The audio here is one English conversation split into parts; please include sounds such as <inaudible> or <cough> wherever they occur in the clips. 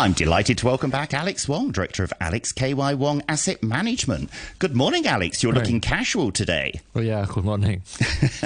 I'm delighted to welcome back Alex Wong, Director of Alex KY Wong Asset Management. Good morning, Alex. You're looking casual today. Oh, yeah, good morning.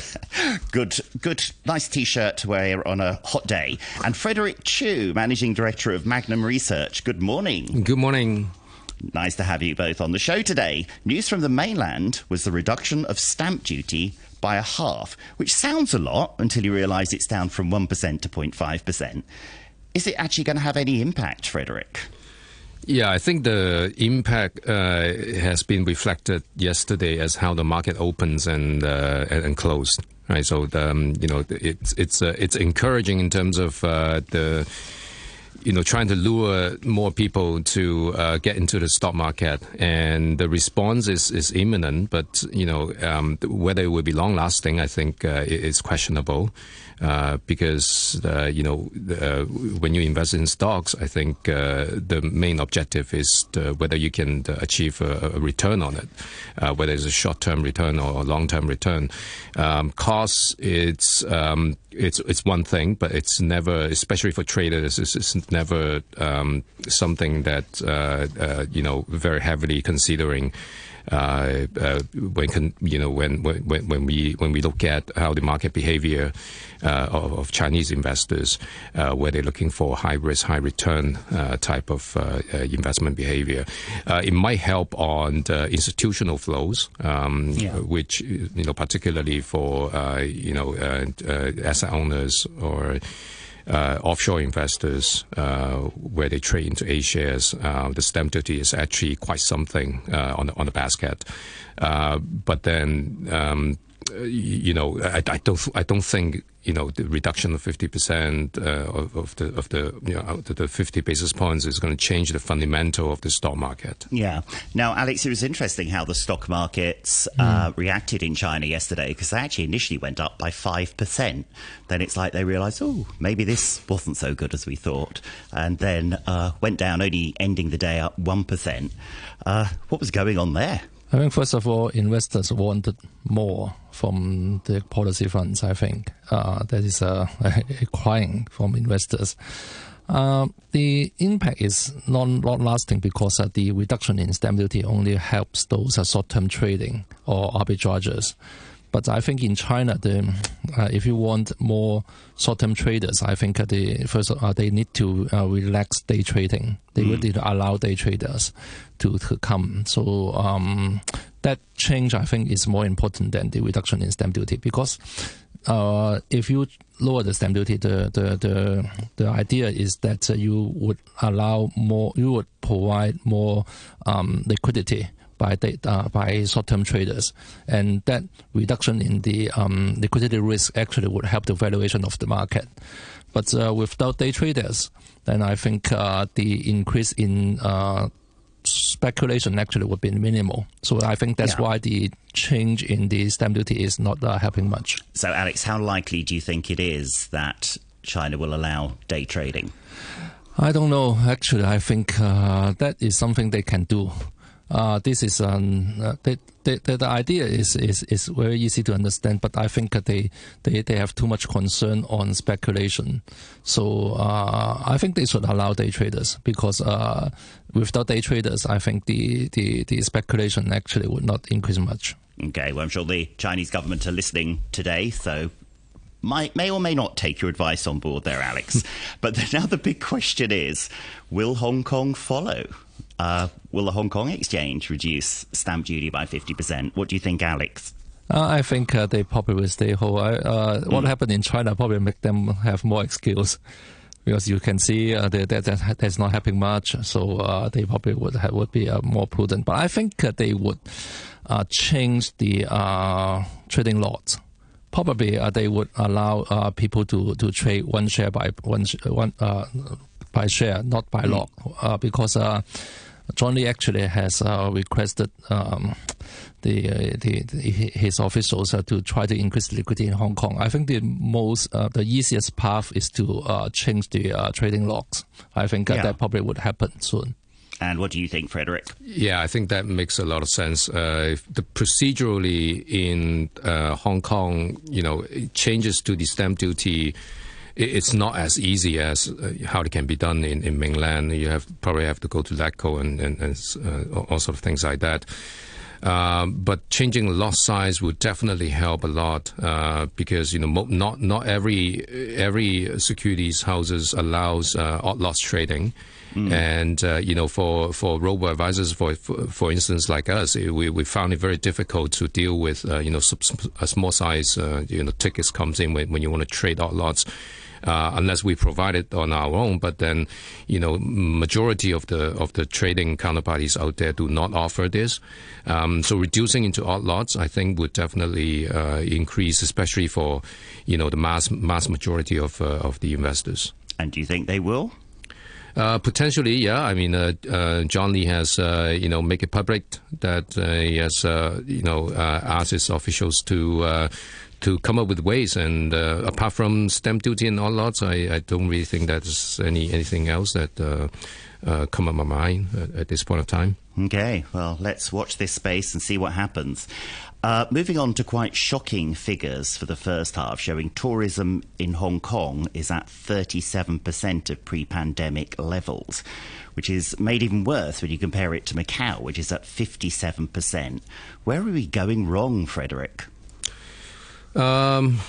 <laughs> good, good, nice t shirt to wear on a hot day. And Frederick Chu, Managing Director of Magnum Research. Good morning. Good morning. Nice to have you both on the show today. News from the mainland was the reduction of stamp duty by a half, which sounds a lot until you realise it's down from 1% to 0.5%. Is it actually going to have any impact, Frederick? Yeah, I think the impact uh, has been reflected yesterday as how the market opens and uh, and closed. Right, so um, you know it's it's uh, it's encouraging in terms of uh, the you know, trying to lure more people to uh, get into the stock market, and the response is, is imminent. But you know, um, whether it will be long lasting, I think uh, is questionable. Uh, because uh, you know uh, when you invest in stocks, I think uh, the main objective is whether you can achieve a, a, return on it, whether it's a short-term return or a long-term return. Um, cost, it's um, it's it's one thing, but it's never, especially for traders, it's, it's never um, something that you know very heavily considering. Uh, uh, when can, you know when, when when we when we look at how the market behavior uh, of, of, Chinese investors, where they're looking for high risk, high return type of investment behavior, it might help on the institutional flows, um, yeah. which you know particularly for you know asset owners or uh, offshore investors uh, where they trade into A shares, uh, the stamp duty is actually quite something uh, on the, on the basket. Uh, but then, um, you know, I, I, don't I don't think you know, the reduction of 50% uh, of, of, the, of the, you know, the 50 basis points is going to change the fundamental of the stock market. Yeah. Now, Alex, it was interesting how the stock markets uh, mm. reacted in China yesterday because they actually initially went up by 5%. Then it's like they realized, oh, maybe this wasn't so good as we thought. And then uh, went down, only ending the day up 1%. Uh, what was going on there? I think first of all, investors wanted more from the policy funds. I think uh, that is a, a crying from investors. Uh, the impact is not long lasting because uh, the reduction in stamp duty only helps those uh, short term trading or arbitrageurs. But I think in China, the, uh, if you want more short-term traders, I think uh, the first uh, they need to uh, relax day trading. They mm. need to allow day traders to, to come. So um, that change, I think, is more important than the reduction in stamp duty because uh, if you lower the stamp duty, the the the, the idea is that uh, you would allow more, you would provide more um, liquidity by uh, by short-term traders, and that reduction in the um, liquidity risk actually would help the valuation of the market. But uh, without day traders, then I think uh, the increase in uh, speculation actually would be minimal. So I think that's why the change in the stamp duty is not uh, helping much. So, Alex, how likely do you think it is that China will allow day trading? I don't know. Actually, I think uh, that is something they can do uh, this is um, uh, the, the, the idea is, is, is very easy to understand, but I think they, they, they have too much concern on speculation. So uh, I think they should allow day traders because uh, without day traders, I think the, the, the speculation actually would not increase much. Okay, well, I'm sure the Chinese government are listening today, so might, may or may not take your advice on board there, Alex. <laughs> but <laughs> now the big question is will Hong Kong follow? Uh, will the Hong Kong exchange reduce stamp duty by 50%? What do you think, Alex? Uh, I think uh, they probably will stay whole. Uh, mm. What happened in China probably make them have more excuse because you can see uh, that, that that's not happening much. So uh, they probably would have, would be uh, more prudent. But I think they would change the trading lots. Probably they would allow people to, to trade one share by one, one by share, not by mm. lot, because John Lee actually has uh, requested um, the, uh, the, the, his officials uh, to try to increase liquidity in Hong Kong. I think the most uh, the easiest path is to uh, change the uh, trading lots. I think yeah. that probably would happen soon. And what do you think, Frederick? Yeah, I think that makes a lot of sense. Uh, the procedurally in uh, Hong Kong, you know, changes to the stamp duty it's not as easy as uh, how it can be done in, in mainland. You have probably have to go to LegCo and, and, and uh, all sorts of things like that. Uh, but changing lot size would definitely help a lot uh, because you know mo- not not every every securities houses allows uh, odd lots trading. Mm. And uh, you know, for for robo advisors, for, for, for instance, like us, we, we found it very difficult to deal with uh, you know a small size uh, you know tickets comes in when, when you want to trade odd lots. Uh, unless we provide it on our own. But then, you know, majority of the of the trading counterparties out there do not offer this. Um, so reducing into odd lots, I think, would definitely uh, increase, especially for you know the mass mass majority of uh, of the investors. And do you think they will? Uh, potentially, yeah. I mean, uh, uh, John Lee has, uh, you know, make it public that uh, he has, uh, you know, asked his officials to to come up with ways. And uh, apart from stamp duty and odd lots, I, I don't really think there's any anything else that uh, uh, come up my mind at, at this point of time. Okay, well, let's watch this space and see what happens. Uh, moving on to quite shocking figures for the first half, showing tourism in Hong Kong is at 37% of pre pandemic levels, which is made even worse when you compare it to Macau, which is at 57%. Where are we going wrong, Frederick? Um,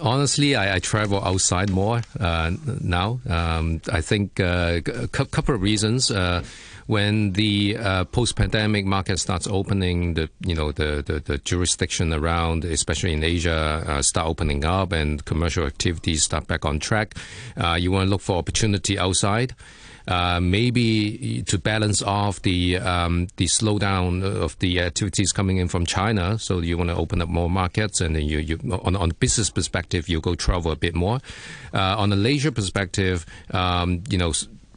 honestly, I, I, travel outside more uh, now. Um, I think uh, a couple of reasons. Uh, when the uh, post-pandemic market starts opening, the you know the, the, the jurisdiction around, especially in Asia, uh, start opening up, and commercial activities start back on track. Uh, you want to look for opportunity outside. Uh, maybe to balance off the um, the slowdown of the activities coming in from China. So you want to open up more markets, and then you, you on on business perspective, you go travel a bit more. Uh, on the leisure perspective, um, you know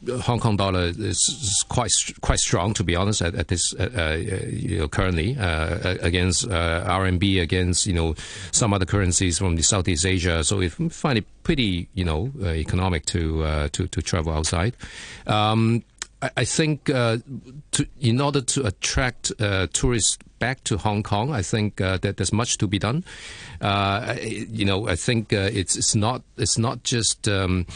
Hong Kong dollar is quite quite strong, to be honest, at, at this uh, uh, you know currently uh, against uh, RMB, against you know some other currencies from the Southeast Asia. So we find it pretty you know uh, economic to uh, to to travel outside. Um, I, I, think to, in order to attract tourists back to Hong Kong, I think that there's much to be done. you know, I think it's it's not it's not just. Um,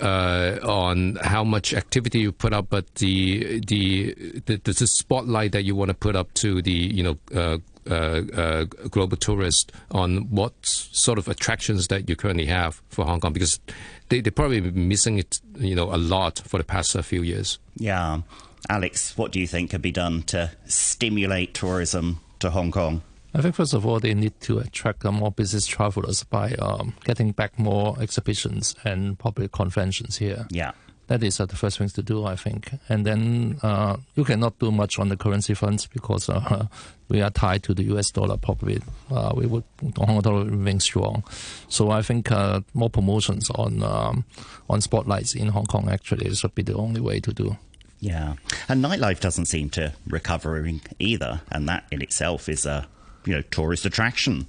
uh, on how much activity you put up, but the the the, the spotlight that you want to put up to the you know uh, uh, uh, global tourists on what sort of attractions that you currently have for Hong Kong because they they probably missing it you know a lot for the past few years. Yeah, Alex, what do you think could be done to stimulate tourism to Hong Kong? I think first of all they need to attract more business travelers by um, getting back more exhibitions and public conventions here. Yeah. That is uh, the first things to do, I think. And then uh, you cannot do much on the currency funds because uh, <laughs> we are tied to the US dollar. Probably uh, we would Hong Kong dollar remain strong. So I think uh, more promotions on um, on spotlights in Hong Kong actually should be the only way to do. Yeah, and nightlife doesn't seem to recover either, and that in itself is a you know tourist attraction.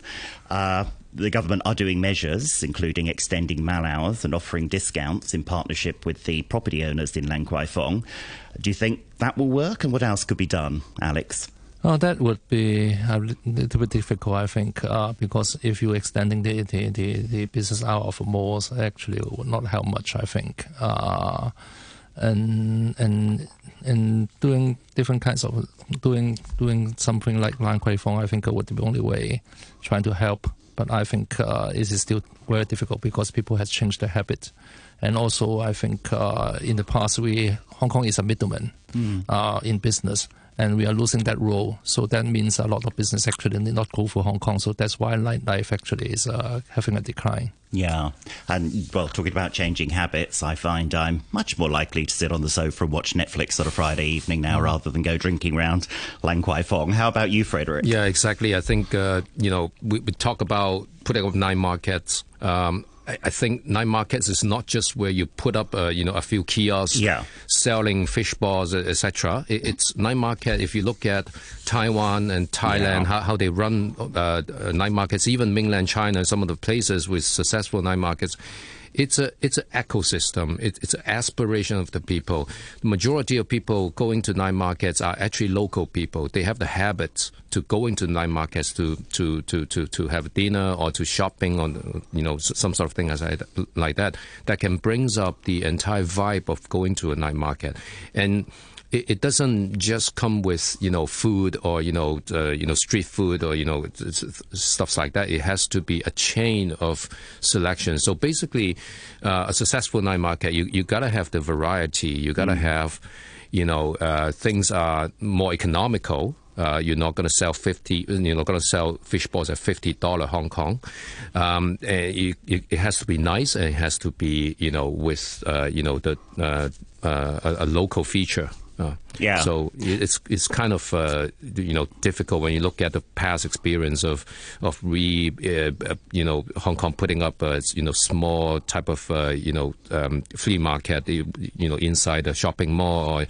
Uh, the government are doing measures, including extending mal hours and offering discounts in partnership with the property owners in Lan Kwai Fong. Do you think that will work? And what else could be done, Alex? Oh, that would be a little bit difficult, I think, uh, because if you're extending the, the, the, the, business hour of malls, actually it would not help much, I think. Uh, and and and doing different kinds of doing doing something like Lan Kwai Fong, I think would be the only way trying to help. But I think uh, it is still very difficult because people have changed their habit, and also I think uh, in the past we Hong Kong is a middleman mm. uh, in business, and we are losing that role. So that means a lot of business actually did not go for Hong Kong. So that's why nightlife actually is uh, having a decline. Yeah, and well, talking about changing habits, I find I'm much more likely to sit on the sofa and watch Netflix on a Friday evening now, mm. rather than go drinking round Lan Kwai Fong. How about you, Frederick? Yeah, exactly. I think uh, you know we, we talk about putting up nine markets. Um, I think night markets is not just where you put up, uh, you know, a few kiosks yeah. selling fish balls, etc. It, it's night market. If you look at Taiwan and Thailand, yeah. how, how they run uh, night markets, even mainland China, some of the places with successful night markets, it's a it's an ecosystem. It, it's an aspiration of the people. The majority of people going to night markets are actually local people. They have the habit to go into night markets to to to to, to have dinner or to shopping on you know some sort of thing like that. That can brings up the entire vibe of going to a night market and it, it, doesn't just come with you know food or you know uh, you know street food or you know stuff like that. It has to be a chain of selection. So basically, uh, a successful night market, you you gotta have the variety. You gotta mm. have you know uh, things are more economical. Uh, you're not going to sell fifty. You're not going to sell fish balls at fifty dollar Hong Kong. Um, it, it, has to be nice, and it has to be you know with uh, you know the uh, uh a, a, local feature. Uh, yeah. So it's it's kind of uh, you know difficult when you look at the past experience of of re uh, you know Hong Kong putting up a you know small type of uh, you know um, flea market you, you know inside a shopping mall or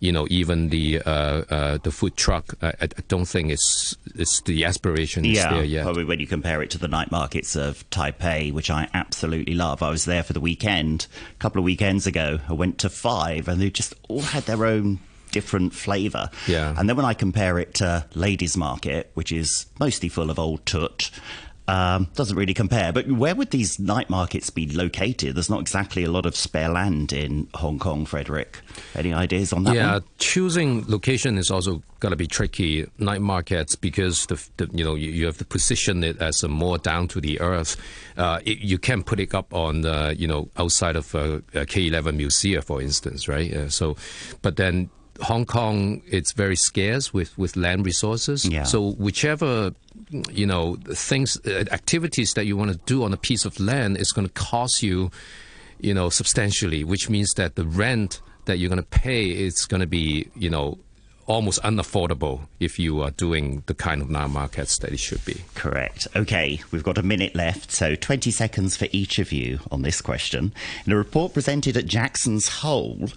you know, even the uh, uh, the food truck, I, I, don't think it's it's the aspiration yeah, there yet. Probably when you compare it to the night markets of Taipei, which I absolutely love. I was there for the weekend a couple of weekends ago. I went to five, and they just all had their own different flavour. Yeah. And then when I compare it to Ladies Market, which is mostly full of old tut, um, doesn't really compare. But where would these night markets be located? There's not exactly a lot of spare land in Hong Kong, Frederick. Any ideas on that? Yeah, one? choosing location is also going to be tricky. Night markets because the, the, you know you, you, have to position it as a more down to the earth. Uh, it, you can't put it up on uh, you know outside of uh, K11 Musea, for instance, right? Uh, so, but then Hong Kong, it's very scarce with, with land resources. Yeah. So whichever you know things, uh, activities that you want to do on a piece of land is going to cost you, you know, substantially. Which means that the rent that you're going to pay is going to be, you know, almost unaffordable if you are doing the kind of night markets that it should be. Correct. Okay, we've got a minute left, so 20 seconds for each of you on this question. In a report presented at Jackson's Hole,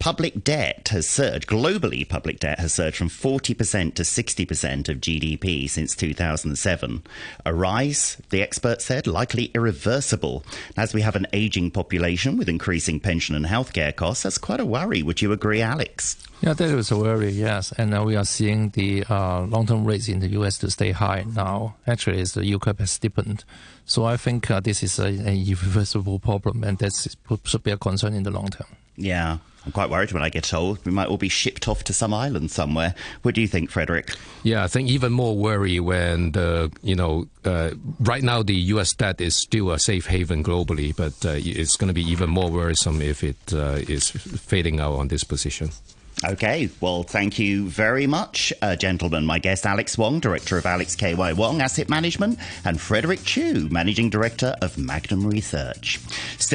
public debt has surged, globally, public debt has surged from 40% to 60% of GDP since 2007. A rise, the expert said, likely irreversible. As we have an aging population with increasing pension and healthcare costs, that's quite a worry. Would you agree, Alex? Yeah, that is a worry, yes. And uh, we are seeing the uh, long term rates in the US to stay high now. Actually, the yield curve has steepened. So I think uh, this is a, a, irreversible problem, and that should be a concern in the long term. Yeah. I'm quite worried when I get old. We might all be shipped off to some island somewhere. What do you think, Frederick? Yeah, I think even more worry when the you know uh, right now the U.S. debt is still a safe haven globally, but uh, it's going to be even more worrisome if it uh, is fading out on this position. Okay, well, thank you very much, uh, gentlemen. My guest, Alex Wong, Director of Alex KY Wong Asset Management, and Frederick Chu, Managing Director of Magnum Research. Still